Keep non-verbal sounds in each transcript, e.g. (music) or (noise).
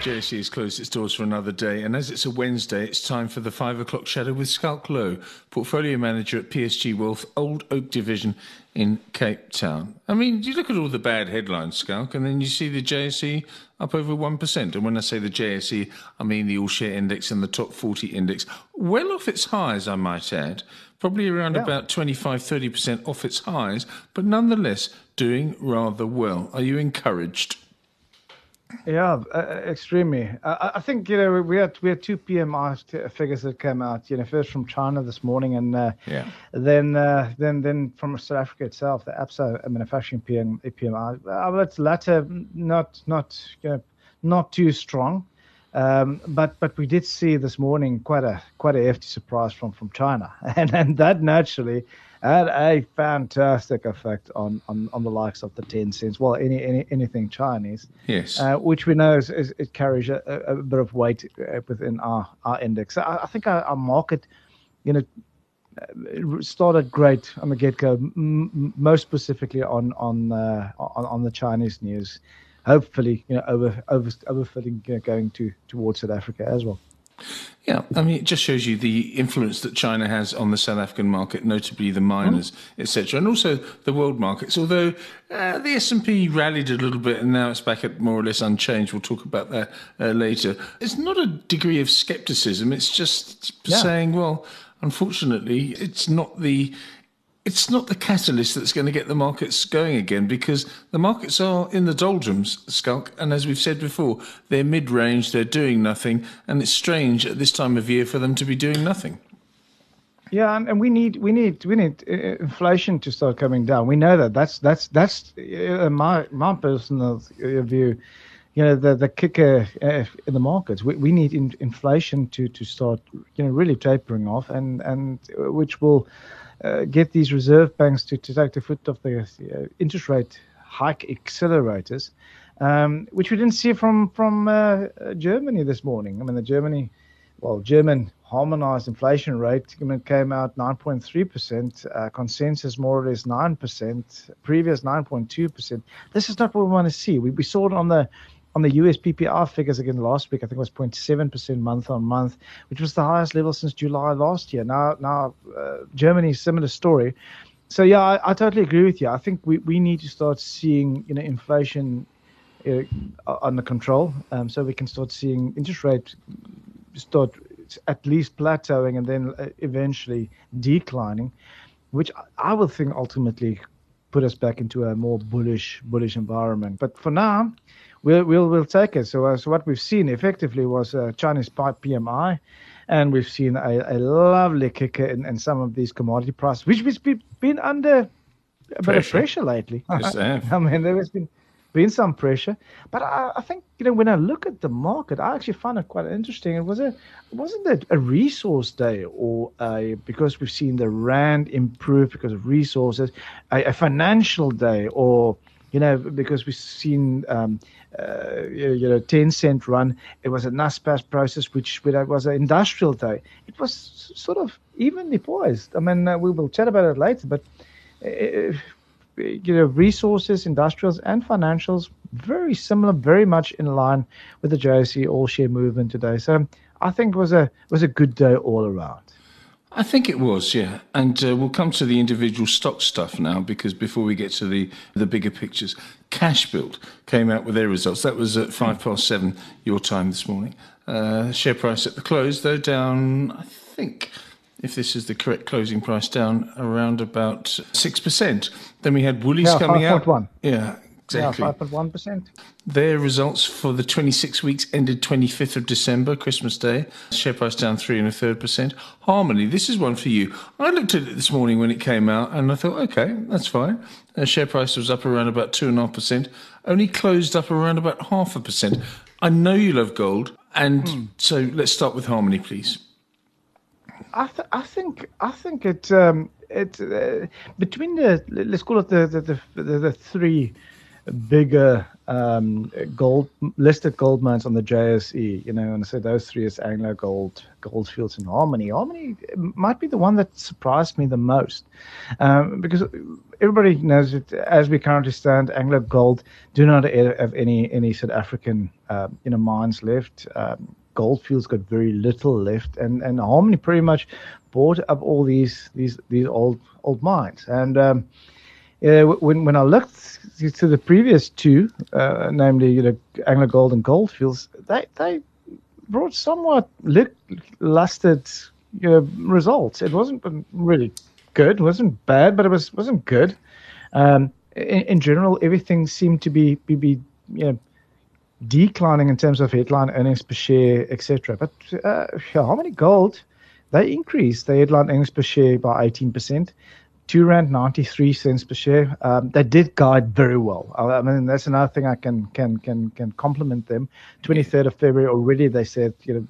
JSE has closed its doors for another day, and as it's a Wednesday, it's time for the five o'clock shadow with Schalk Louw, portfolio manager at PSG Wealth Old Oak Division in Cape Town. I mean, you look at all the bad headlines, Schalk, and then you see the JSE up over 1%. And when I say the JSE, I mean the All Share Index and the Top 40 Index. Well off its highs, I might add. Probably around yeah. about 25 30% off its highs, but nonetheless doing rather well. Are you encouraged? Yeah, uh, uh, extremely. Uh, I think you know we had we had two PMI figures that came out. You know, first from China this morning, and uh, yeah. then uh, then then from South Africa itself, the Absa manufacturing PM, PMI. Uh, that's latter not not you know, not too strong, um, but but we did see this morning quite a quite a hefty surprise from from China, (laughs) and and that naturally had a fantastic effect on, on, on the likes of the Tencents. Well, any, any anything Chinese. Yes. Uh, which we know is, is it carries a, a, bit of weight uh, within our, our index. So I, I think our, our, market, you know, uh, started great on the get go, m- most specifically on on, uh, on on the Chinese news. Hopefully, you know, over over overfitting you know, going to towards South Africa as well. Yeah, I mean, it just shows you the influence that China has on the South African market, notably the miners, mm. etc., and also the world markets. Although uh, the S and P rallied a little bit, and now it's back at more or less unchanged. We'll talk about that uh, later. It's not a degree of skepticism. It's just yeah. saying, well, unfortunately, it's not the it's not the catalyst that's going to get the markets going again because the markets are in the doldrums, Schalk. And as we've said before, they're mid range, they're doing nothing. And it's strange at this time of year for them to be doing nothing. Yeah, and, we need we need we need uh, inflation to start coming down. We know that. That's that's that's uh, my my personal view. You know, the the kicker uh, in the markets. We, we need inflation to to start you know really tapering off, and and which will uh, get these reserve banks to, to take the foot off the uh, interest rate hike accelerators, um, which we didn't see from from uh, Germany this morning. I mean, the Germany, well, German harmonized inflation rate came out 9.3%, uh, consensus more or less 9%, previous 9.2%. This is not what we want to see. We, we saw it on the on the US PPI figures again last week, I think it was 0.7% month on month, which was the highest level since July last year. Now, now uh, Germany, similar story. So yeah, I, I, totally agree with you. I think we, we need to start seeing you know inflation uh, under control, um, so we can start seeing interest rate start at least plateauing and then uh, eventually declining, which I would think ultimately put us back into a more bullish bullish environment. But for now, we'll we'll, we'll take it. So, uh, so what we've seen effectively was uh, Chinese PMI, and we've seen a, a lovely kicker in, in some of these commodity prices, which has been under a bit of pressure lately. (laughs) Yes, (laughs) I mean, there has been been some pressure, but I, I, think you know when I look at the market, I actually find it quite interesting. It was a wasn't it a resource day or a, because we've seen the rand improve because of resources, a, a financial day or you know, because we've seen, um, uh, you know, Tencent run. It was a Naspers Prosus, which was an industrial day. It was sort of evenly poised. I mean, uh, we will chat about it later, but, uh, you know, resources, industrials, and financials, very similar, very much in line with the JSE all share movement today. So I think it was a, was a good day all around. I think it was, yeah. And uh, we'll come to the individual stock stuff now because before we get to the, the bigger pictures, Cash Cashbuild came out with their results. That was at five past seven your time this morning. Uh, share price at the close, though, down, I think, if this is the correct closing price, down around about 6%. Then we had Woolies yeah, coming 5. out. 1. Yeah, Exactly. Yeah, 5.1%. Their results for the 26 weeks ended 25th of December, Christmas Day. Share price down three and a third percent. Harmony, this is one for you. I looked at it this morning when it came out and I thought, okay, that's fine. The share price was up around about two and a half percent, only closed up around about half a percent. I know you love gold, and hmm. so let's start with Harmony, please. I, th- I think I think it um, it uh, between the let's call it the the, the, the, the three bigger um, gold listed gold mines on the JSE. You know, and said those three is Anglo Gold, Goldfields, and Harmony. Harmony might be the one that surprised me the most um, because everybody knows that as we currently stand, Anglo Gold do not have any any South African uh, you know mines left. Um, Goldfields got very little left, and and Harmony pretty much bought up all these these these old old mines and. Um, uh, when when I looked to the previous two, uh, namely you know Anglo Gold and Goldfields, they they brought somewhat lusted you know, results. It wasn't really good, wasn't bad, but it was wasn't good. Um, in, in, general, everything seemed to be be, be you know declining in terms of headline earnings per share, etc. But uh, many Gold? They increased their headline earnings per share by 18% two rand ninety three cents per share. Um, they did guide very well. I mean, that's another thing I can can can can compliment them. Twenty third of February already, they said you know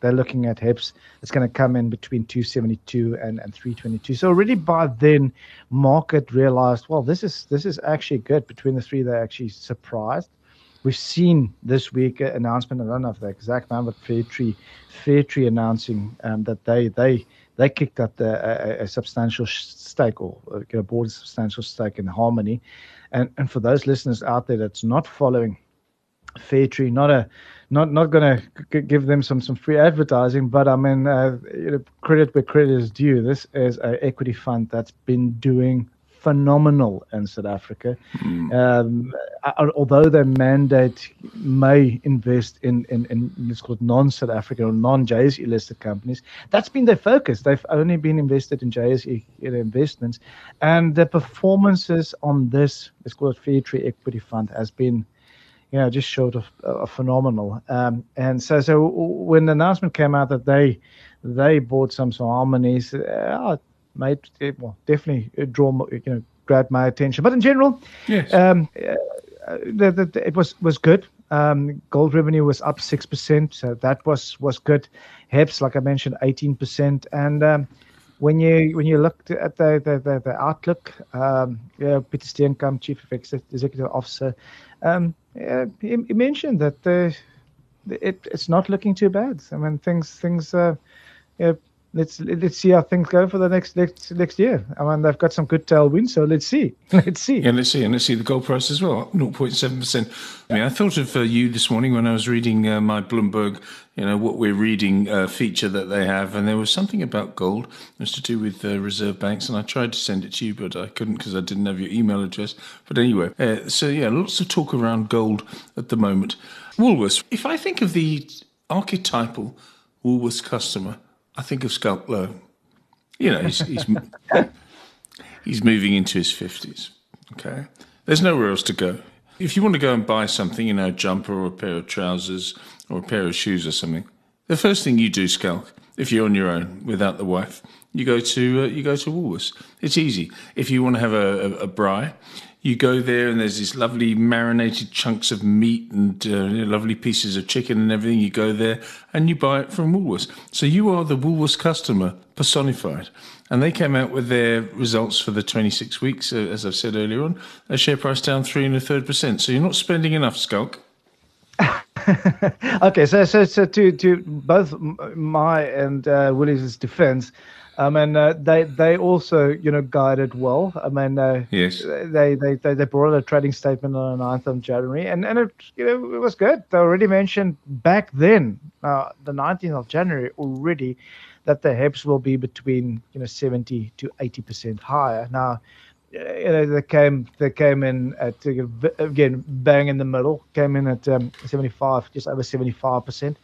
they're looking at HEPS. It's going to come in between 272 and, and 322. So already by then, market realized, well, this is this is actually good. Between the three, they're actually surprised. We've seen this week an announcement. I don't know if the exact number, Fairtree, Fairtree announcing um, that they they they kicked up the, a, a, substantial stake or know, bought a substantial stake in Harmony. And and for those listeners out there that's not following Fairtree, not a not not going to give them some some free advertising, but I mean, uh, you know, credit where credit is due. This is an equity fund that's been doing phenomenal in South Africa. Mm. Um, although their mandate may invest in, in, in let's call it non-South African or non-JSE listed companies, that's been their focus. They've only been invested in JSE investments, and the performances on this, let's call it Fairtree Equity Fund, has been you know, just short of, of phenomenal. Um, and so, so when the announcement came out that they they bought some some harmonies, uh, made well definitely draw you know grabbed my attention. But in general, yes, um, uh, the, the, it was was good. Um, gold revenue was up six percent, so that was was good. HEPS, like I mentioned, eighteen percent, and um, when you when you looked at the the, the, the outlook, um, yeah, Peter Steenkamp, Chief Executive Officer, um, yeah, he, he, mentioned that the, it, it's not looking too bad. I mean, things things uh, yeah, let's let's see how things go for the next next next year. I mean, they've got some good tailwind, so let's see. (laughs) let's see. Yeah, let's see, and let's see the gold price as well, 0.7 percent. I mean, I thought of uh, you this morning when I was reading uh, my Bloomberg, you know, what we're reading uh, feature that they have, and there was something about gold. It was to do with uh, reserve banks, and I tried to send it to you, but I couldn't because I didn't have your email address. But anyway, uh, so yeah, lots of talk around gold at the moment. Woolworths. If I think of the archetypal Woolworths customer I think of Schalk Louw. You know, he's he's, (laughs) he's moving into his fifties. Okay, there's nowhere else to go. If you want to go and buy something, you know, a jumper or a pair of trousers or a pair of shoes or something, the first thing you do, Schalk, if you're on your own without the wife, you go to uh, you go to Woolworths. It's easy. If you want to have a, a, a braai, you go there and there's these lovely marinated chunks of meat and uh, lovely pieces of chicken and everything. You go there and you buy it from Woolworths. So you are the Woolworths customer personified. And they came out with their results for the 26 weeks, uh, as I've said earlier on, a share price down three and a third percent. So you're not spending enough, Schalk. (laughs) okay, so so so to to both my and uh, Woolies' defense, I mean, uh, they they also you know guided well. I mean, uh, yes, they, they they they brought a trading statement on the 9th of January, and and it you know it was good. They already mentioned back then, uh, the 19th of January already, that the HEPS will be between you know 70 to 80 percent higher. Now, you know they came they came in at again bang in the middle, came in at um, 75, just over 75 percent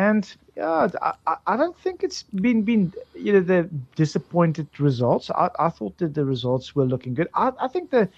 and yeah, I, I don't think it's been been you know the disappointed results. I, I thought that the results were looking good. I, I think the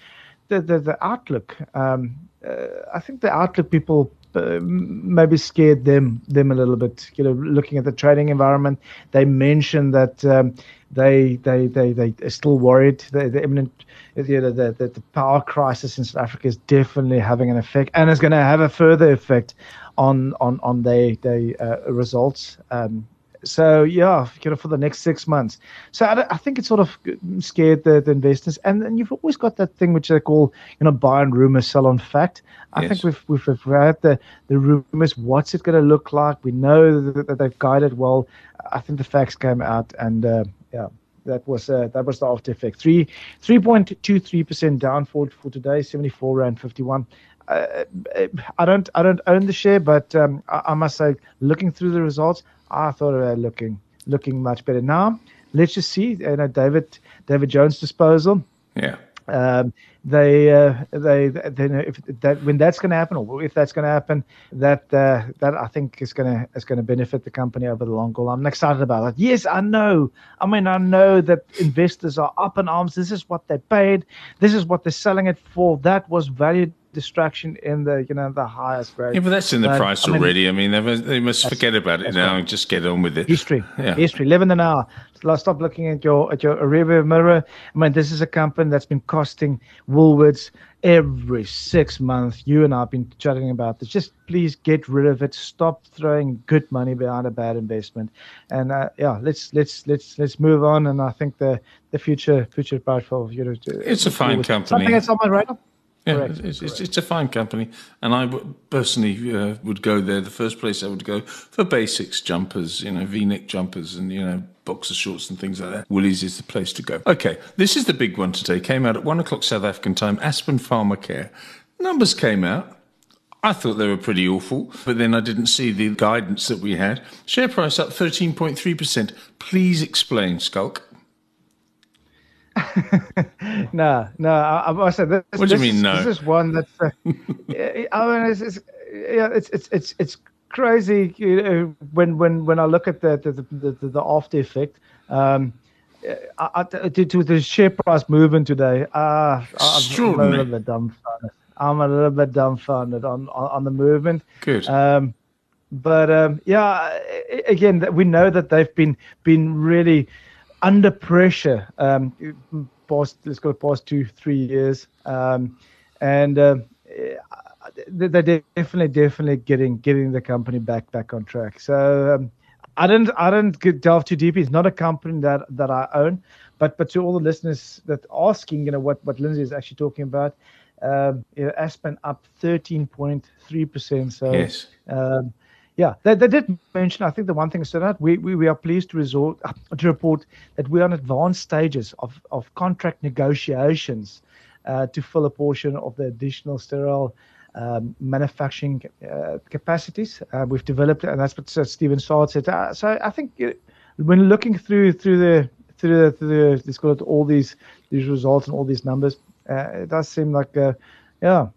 the the, the outlook. Um, uh, I think the outlook people uh, maybe scared them them a little bit. You know, looking at the trading environment, they mentioned that um, they they they they are still worried. The, the imminent, you know, the, the the power crisis in South Africa is definitely having an effect, and is going to have a further effect on on on their their uh, results. Um, so yeah, you know, for the next six months. So I, I think it sort of scared the, the investors, and then you've always got that thing which they call you know buy on rumor, sell on fact. I Yes. think we've we've we've read the the rumors. What's it going to look like? We know that, that they've guided well. I think the facts came out, and uh, yeah. That was uh, that was the after effect. Three three point two three percent down for for today. Seventy four rand fifty one. Uh, I don't I don't own the share, but um, I, I must say, looking through the results, I thought they were looking looking much better. Now let's just see. You know, David David Jones' disposal. Yeah. Um, they uh, they they know if that when that's going to happen or if that's going to happen, that uh, that I think is going to is going to benefit the company over the long haul. I'm excited about it. Yes, I know. I mean, I know that investors are up in arms. This is what they paid. This is what they're selling it for. That was value destruction in the you know the highest grade. Yeah, but that's in the But, price I mean, already. I mean, they must, they must forget about it now and just get on with it. history. Yeah. history. Live in the now Let's stop looking at your at your rearview mirror. I mean this is a company that's been costing woolworths every six months. You and i have been chatting about this. Just please get rid of it. Stop throwing good money behind a bad investment. And uh, yeah let's let's let's let's move on. And i think the the future future is bright for you know to- It's a fine company. something that's on my radar Yeah, Correct, it's, it's, it's a fine company, and I w- personally uh, would go there. The first place I would go for basics, jumpers, you know, V-neck jumpers, and you know, boxer shorts and things like that. Woolies is the place to go. Okay, this is the big one today. Came out at one o'clock South African time. Aspen Pharmacare numbers came out. I thought they were pretty awful, but then I didn't see the guidance that we had. Share price up 13.3%. Please explain, Schalk. (laughs) No, no. I, I say this. What do you mean, is, no? This is one that's. Uh, (laughs) I mean, it's, it's yeah, it's it's it's it's crazy you know, when when when I look at the the the, the, the after effect. Um, I, I, to, to the share price movement today, uh, I'm a little bit dumbfounded. I'm a little bit dumbfounded on on, on the movement. Good. Um, but um, yeah, again, we know that they've been been really under pressure. Um, past let's go past two three years, um, and um, eh, they- they're definitely definitely getting getting the company back back on track. So. Um, I didn't. I didn't get delve too deep. It's not a company that that I own, but but to all the listeners that are asking, you know, what what Lindsay is actually talking about, um, you know, Aspen up thirteen point three percent. So yes. um, yeah, they, they did mention. I think the one thing stood out. We, we we are pleased to resort (laughs) to report that we are in advanced stages of of contract negotiations uh, to fill a portion of the additional sterile um, manufacturing uh, capacities uh, we've developed, and that's what uh, Stephen Saad said. Uh, so I think uh, when looking through through the through the, through the it all these these results and all these numbers, uh, it does seem like uh, yeah,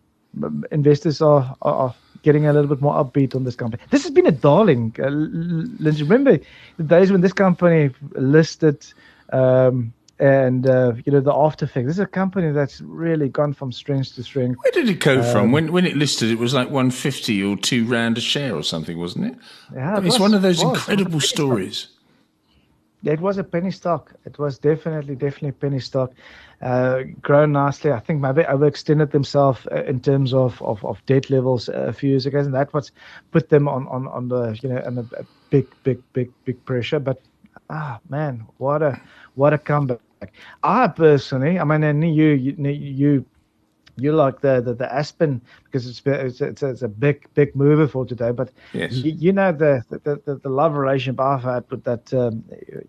investors are are getting a little bit more upbeat on this company. This has been a darling, uh, L- L- Lindsay. Remember the days when this company listed. Um, and uh, you know the after effect. This is a company that's really gone from strength to strength. Where did it go Um, from? When when it listed, it was like 150 or two rand a share or something, wasn't it? Yeah, it it's was- one of those incredible stories a penny stock. stories. It was a penny stock. It was definitely, definitely penny stock. Uh, grown nicely. I think maybe overextended themselves uh, in terms of, of, of debt levels uh, a few years ago, and that what's put them on, on, on the you know on a big, big, big, big pressure. But ah, man, what a what a comeback! I personally, I mean, and you, you, you you like the, the, the Aspen because it's it's, it's it's a big big mover for today. But Yes. you, you know the, the, the, the love relationship I've had with that um,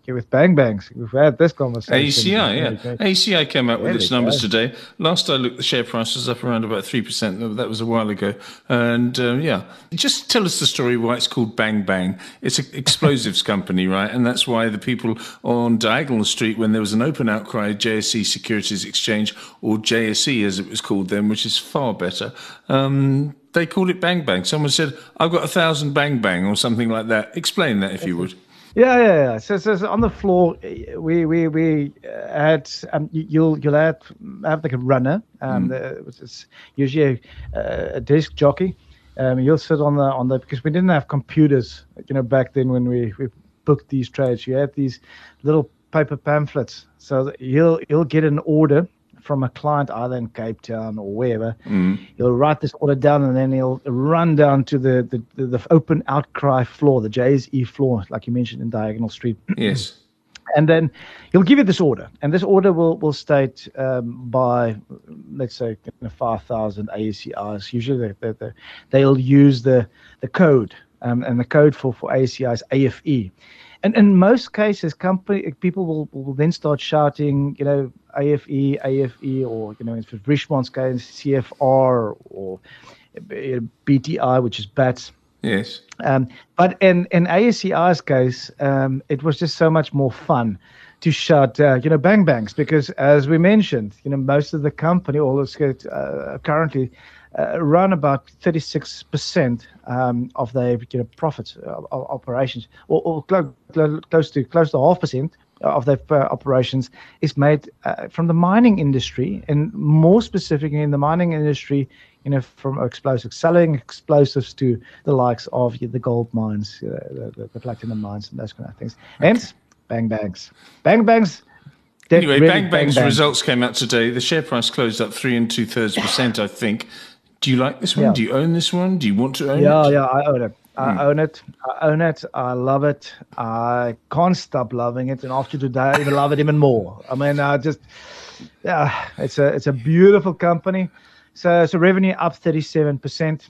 with Bang Bangs. We've had this conversation. AECI, yeah. AECI came out with its numbers today. Last I looked, the share price was up around about 3%. That was a while ago. And um, yeah, just tell us the story why it's called Bang Bang. It's an explosives (laughs) company, right? And that's why the people on Diagonal Street, when there was an open outcry, JSE Securities Exchange, or JSE as it was called then, which is far better, um, they called it Bang Bang. Someone said, I've got a thousand Bang Bang, or something like that. Explain that if you would. Yeah, yeah, yeah. So, so, so on the floor, uh, we we we uh, had um, you- you'll you'll have have like a runner, um, the, which is usually a, a desk jockey. Um, you'll sit on the on the because we didn't have computers, you know, back then when we we booked these trades. You had these little paper pamphlets, so he'll you'll get an order from a client either in Cape Town or wherever. He'll write this order down and then he'll run down to the, the, the, open outcry floor, the JSE floor, like you mentioned in Diagonal Street. (clears throat) Yes. and then he'll give you this order, and this order will will state um, by let's say five thousand AECIs. Usually, they, they, they, they'll use the the code, um, and the code for for AECI is AFE. And in most cases, company people will, will then start shouting, you know, AFE, AFE, or you know, in Richemont's case, CFR or uh, BTI, which is BATS. Yes. Um, but in in AECI's case, um, it was just so much more fun to shout, uh, you know, bang bangs because, as we mentioned, you know, most of the company, all of uh, currently, uh, run about 36 percent um, of their you know profits uh, operations, or, or close, close to close to half percent of their uh, operations is made uh, from the mining industry, and more specifically in the mining industry, you know, from explosives, selling explosives to the likes of the gold mines, uh, the, the, the, platinum mines, and those kind of things. Okay. Hence, bang bangs, bang bangs. Anyway, really Bang Bang's bang results came out today. The share price closed up three and two thirds percent, I think. Do you like this one? Yeah. Do you own this one? Do you want to own yeah, it? Yeah, yeah, I own it. I mm. own it. I own it. I love it. I can't stop loving it. And after today, I even love it even more. I mean, I just, yeah, it's a it's a beautiful company. So, so revenue up 37%.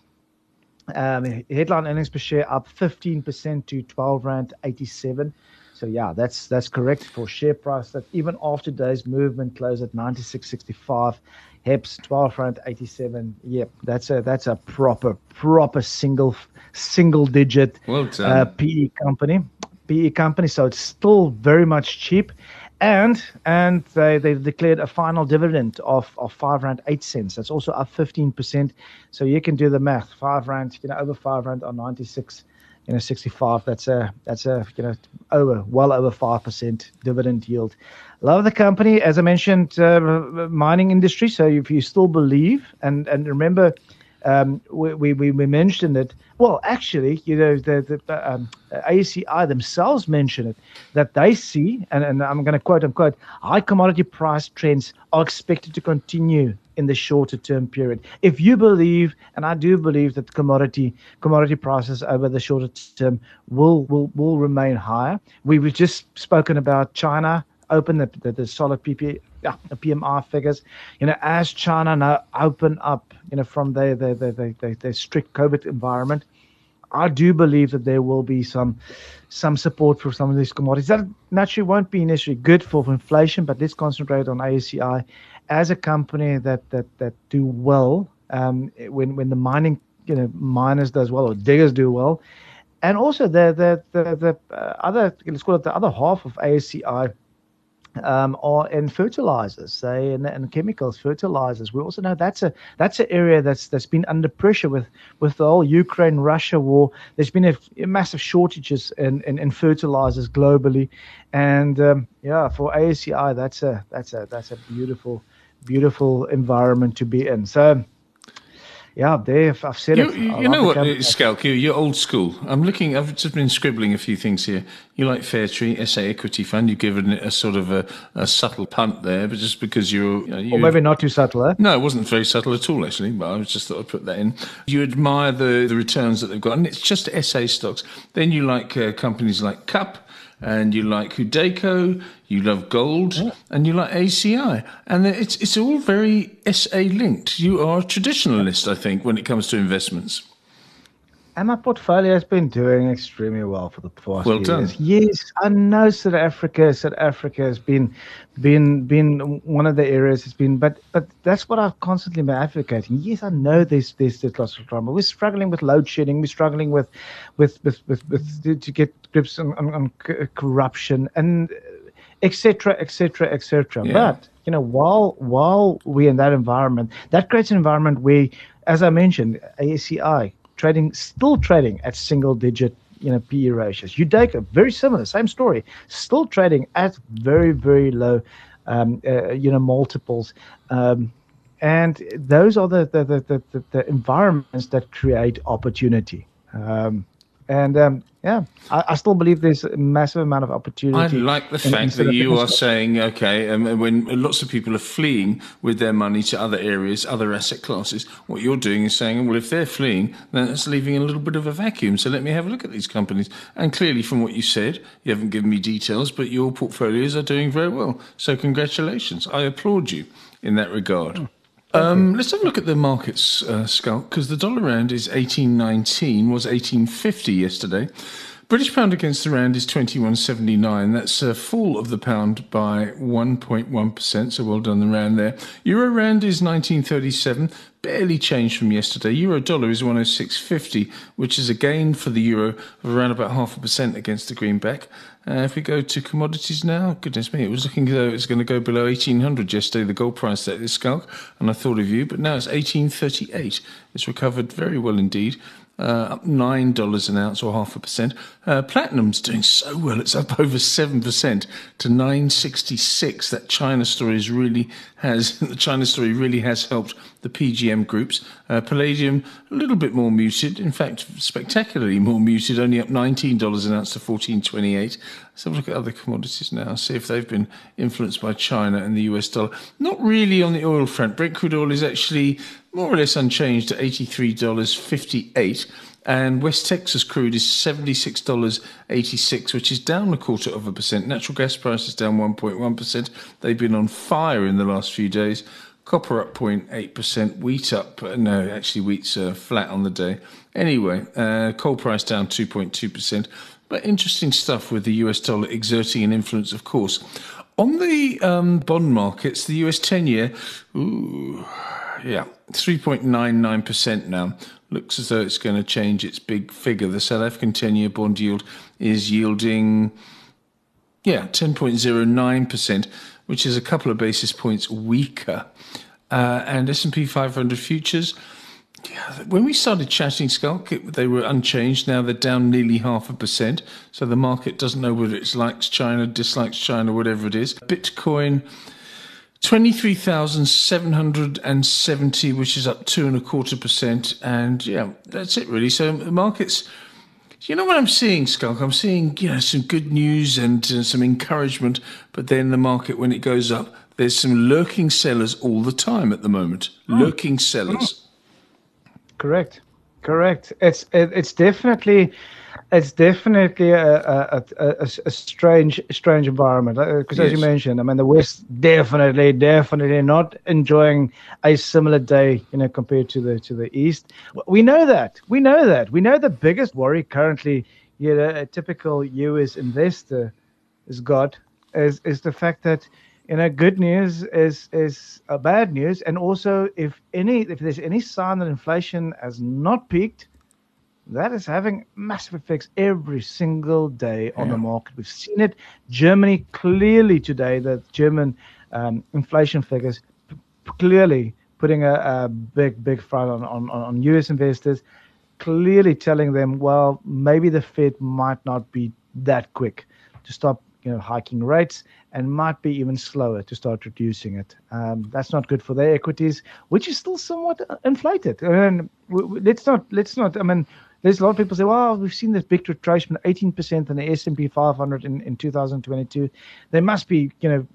Um, headline earnings per share up 15% to 12 rand 87. So yeah, that's that's correct for share price. That even after today's movement closed at 96.65, HEPS 12 rand 87. Yep, that's a that's a proper proper single single digit well uh, PE company. PE company. So it's still very much cheap and and they they've declared a final dividend of of five rand eight cents. That's also up fifteen percent. So you can do the math. Five rand, you know, over five rand on ninety six, you know, sixty five. That's a that's a you know over well over five percent dividend yield. Love the company, as I mentioned, uh, mining industry. So if you still believe and and remember um, we, we, we mentioned it. Well, actually, you know, the, the um, AECI themselves mention it that they see, and, and I'm going to quote unquote, high commodity price trends are expected to continue in the shorter term period. If you believe, and I do believe that commodity commodity prices over the shorter term will will will remain higher. We've just spoken about China open the, the, the solid PP yeah, the PMI figures. You know, as China now open up, you know, from their their, their, their, their strict COVID environment, I do believe that there will be some some support for some of these commodities. That naturally won't be necessarily good for inflation, but let's concentrate on AECI as a company that that that do well um, when when the mining you know miners does well or diggers do well, and also the the the, the uh, other let's call it the other half of AECI um, in fertilizers, say in, chemicals, fertilizers. We also know that's a that's an area that's that's been under pressure with with the whole Ukraine Russia war. There's been a, a massive shortages in, in, in, fertilizers globally, and um, yeah, for AECI, that's a that's a that's a beautiful beautiful environment to be in. So yeah, Dave, I've said you, it. You, you know what, you, you're old school. I'm looking, I've just been scribbling a few things here. You like Fairtree, SA Equity Fund. You've given it a sort of a, a subtle punt there, but just because you're. You know, you, or maybe not too subtle, eh? No, it wasn't very subtle at all, actually, but I was just thought I'd put that in. You admire the, the returns that they've got, and it's just SA stocks. Then you like uh, companies like Cup and you like Hudaco, you love gold, yeah. and you like AECI, and it's it's all very SA linked. You are a traditionalist, I think, when it comes to investments. And my portfolio has been doing extremely well for the past well done. years. Yes, I know South Africa. South Africa has been, been, been one of the areas. It's been, but, but that's what I've constantly been advocating. Yes, I know there's there's, there's lots of drama. We're struggling with load shedding. We're struggling with, with, with, with, with to get grips on, on, on corruption and etc. etc. etc. But you know, while while we're in that environment, that creates an environment where, as I mentioned, AECI trading still trading at single digit you know PE ratios. Hudaco very similar, same story, still trading at very very low um, uh, you know multiples. Um, and those are the the, the, the, the environments that create opportunity. Um, and um, yeah, I, I, still believe there's a massive amount of opportunity. I like the fact that you are saying, okay, um, when lots of people are fleeing with their money to other areas, other asset classes, what you're doing is saying, well, if they're fleeing, then it's leaving a little bit of a vacuum. So let me have a look at these companies. And clearly, from what you said, you haven't given me details, but your portfolios are doing very well. So congratulations. I applaud you in that regard. Oh. Um, let's have a look at the markets, uh, because the dollar rand is 18.19, was 18.50 yesterday. British pound against the rand is 21.79. That's a fall of the pound by 1.1%. So well done the rand there. Euro rand is 19.37, barely changed from yesterday. Euro dollar is 106.50, which is a gain for the euro of around about half a percent against the greenback. Uh, if we go to commodities now, goodness me, it was looking as though it was going to go below 1800 yesterday, the gold price that is Schalk, and I thought of you, but now it's 1838. It's recovered very well indeed uh, up nine dollars an ounce or half a percent. Uh, platinum's doing so well; it's up (laughs) over seven percent to nine sixty six. That China story is really has (laughs) the China story really has helped the PGM groups. Uh, palladium a little bit more muted, in fact, spectacularly more muted, only up nineteen dollars an ounce to fourteen twenty eight. Let's have a look at other commodities now, see if they've been influenced by China and the US dollar. Not really on the oil front. Brent crude oil is actually more or less unchanged at $83.58. And West Texas crude is $76.86, which is down a quarter of a percent. Natural gas prices down 1.1%. They've been on fire in the last few days. Copper up 0.8%, wheat up, no, actually, wheat's uh, flat on the day. Anyway, uh, coal price down 2.2%. But interesting stuff with the US dollar exerting an influence, of course. On the um, bond markets, the US 10 year, ooh, yeah, 3.99% now. Looks as though it's going to change its big figure. The South African 10 year bond yield is yielding, yeah, 10.09%, which is a couple of basis points weaker. Uh, and S&P 500 futures, yeah, when we started chatting, Schalk, they were unchanged. Now they're down nearly half a percent. So the market doesn't know whether it likes China, dislikes China, whatever it is. Bitcoin 23,770, which is up two and a quarter percent. And yeah, that's it really. So the markets, you know what I'm seeing, Schalk? I'm seeing, you know, some good news and uh, some encouragement. But then the market, when it goes up, there's some lurking sellers all the time at the moment. Mm. Lurking sellers. Correct. Correct. It's, it, it's definitely, it's definitely a, a, a, a strange strange environment because uh, yes. as you mentioned i mean the west definitely definitely not enjoying a similar day you know compared to the to the east we know that we know that we know the biggest worry currently you know a typical us investor has got is is the fact that you know good news is is a bad news and also if any if there's any sign that inflation has not peaked that is having massive effects every single day on yeah. the market. We've seen it. Germany clearly today, the German um, inflation figures p- clearly putting a, a, big, big front on, on, on US investors, clearly telling them, well, maybe the Fed might not be that quick to stop you know hiking rates and might be even slower to start reducing it. Um, that's not good for their equities, which is still somewhat uh, inflated. And let's not let's not. I mean, there's a lot of people say, well, we've seen this big retracement, 18% in the S&P 500 in, in 2022. They must be, you know,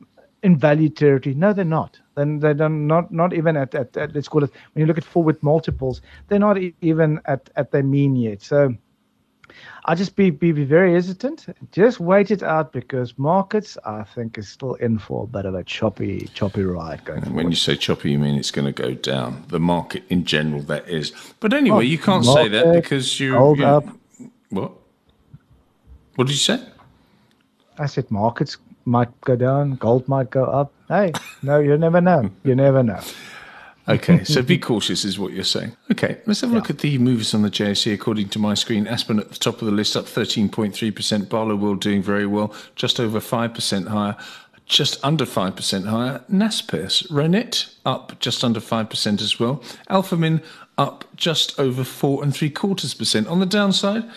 in value territory. No, they're not. Then they're not not even at, at, at, let's call it when you look at forward multiples, they're not even at at their mean yet. So I'll just be, be, be very hesitant. Just wait it out because markets, I think, is still in for a bit of a choppy, choppy ride going. And when you say choppy, you mean it's going to go down. The market in general, that is. But anyway, oh, you can't say that because you. Hold you, up. What? What did you say? I said markets might go down, gold might go up. Hey, no, you never know. You never know. Okay, so be (laughs) cautious, is what you're saying. Okay, let's have a yeah. look at the movers on the JSE. According to my screen, Aspen at the top of the list, up 13.3%. Barloworld doing very well, just over 5% higher. Just under 5% higher. Naspers, Reinet up just under 5% as well. Alphamin up just over 4 and 3 quarters percent. On the downside,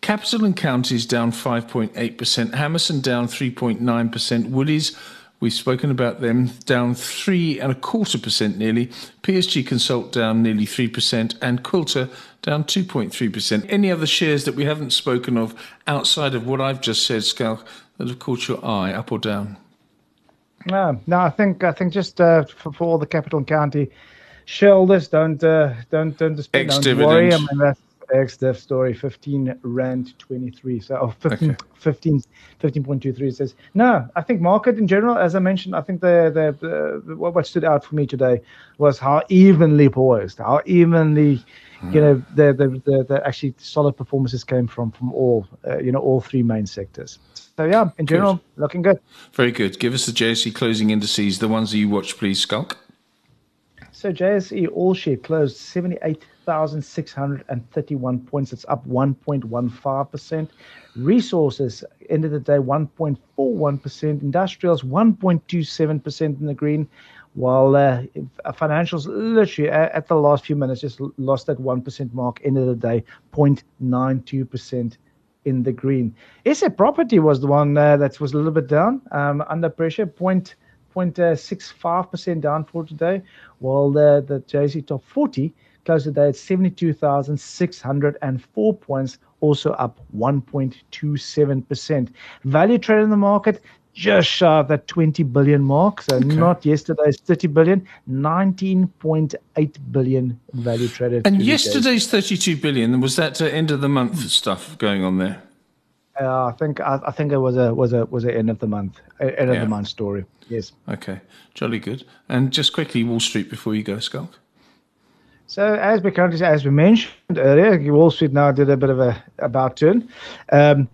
Capital and Counties down 5.8%, Hammerson down 3.9%, Woolies We've spoken about them down three and a quarter percent nearly. PSG Consult down nearly 3% and Quilter down 2.3%. Any other shares that we haven't spoken of outside of what I've just said, Schalk, that have caught your eye, up or down? No, no, I think I think just uh, for, for all the capital and county shareholders, don't uh, don't don't, just, don't worry. I mean, that's ex div story 15 rand 23 so oh, 15 okay. 15 15.23 says no i think market in general as i mentioned i think the, the, the what stood out for me today was how evenly poised how evenly you know hmm. the, the the, the actually solid performances came from from all uh, you know all three main sectors so yeah in general good. looking good very good give us the jse closing indices the ones that you watch please schalk so JSE all share closed 78,631 points. It's up 1.15%. Resources end of the day 1.41%. Industrials 1.27% in the green. While uh, financials literally at the last few minutes just lost that 1% mark, end of the day 0.92% in the green. SA property was the one uh, that was a little bit down, um, under pressure, point 0.65% down for today, while the, the JSE Top 40 closed the day at 72,604 points, also up 1.27%. Value trade in the market just shy of that 20 billion mark. So okay. not yesterday's 30 billion, 19.8 billion value traded. And yesterday's days. 32 billion, was that end of the month stuff going on there? Uh, I think I, I, think it was a was a was a end of the month end of yeah. the month story. Yes. Okay, jolly good. And just quickly, Wall Street before you go, Schalk. So as we currently as we mentioned earlier, Wall Street now did a bit of a about turn. Um,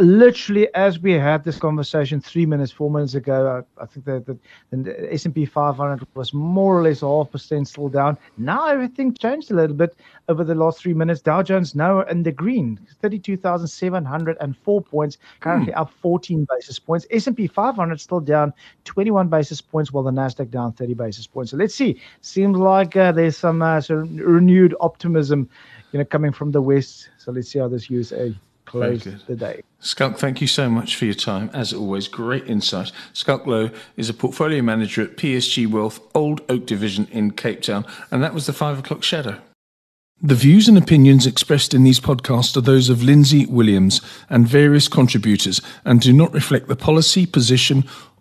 literally as we had this conversation three minutes, four minutes ago, I, I think that the, the S&P 500 was more or less half percent still down. Now everything changed a little bit over the last three minutes. Dow Jones now in the green, 32,704 points, currently hmm. up 14 basis points. S&P 500 still down 21 basis points, while the Nasdaq down 30 basis points. So let's see. Seems like uh, there's some uh, sort of renewed optimism, you know, coming from the west. So let's see how this USA close the day. Schalk, thank you so much for your time. As always, great insight. Schalk Louw is a portfolio manager at PSG Wealth Old Oak Division in Cape Town, and that was the five o'clock shadow. The views and opinions expressed in these podcasts are those of Lindsay Williams and various contributors and do not reflect the policy, position,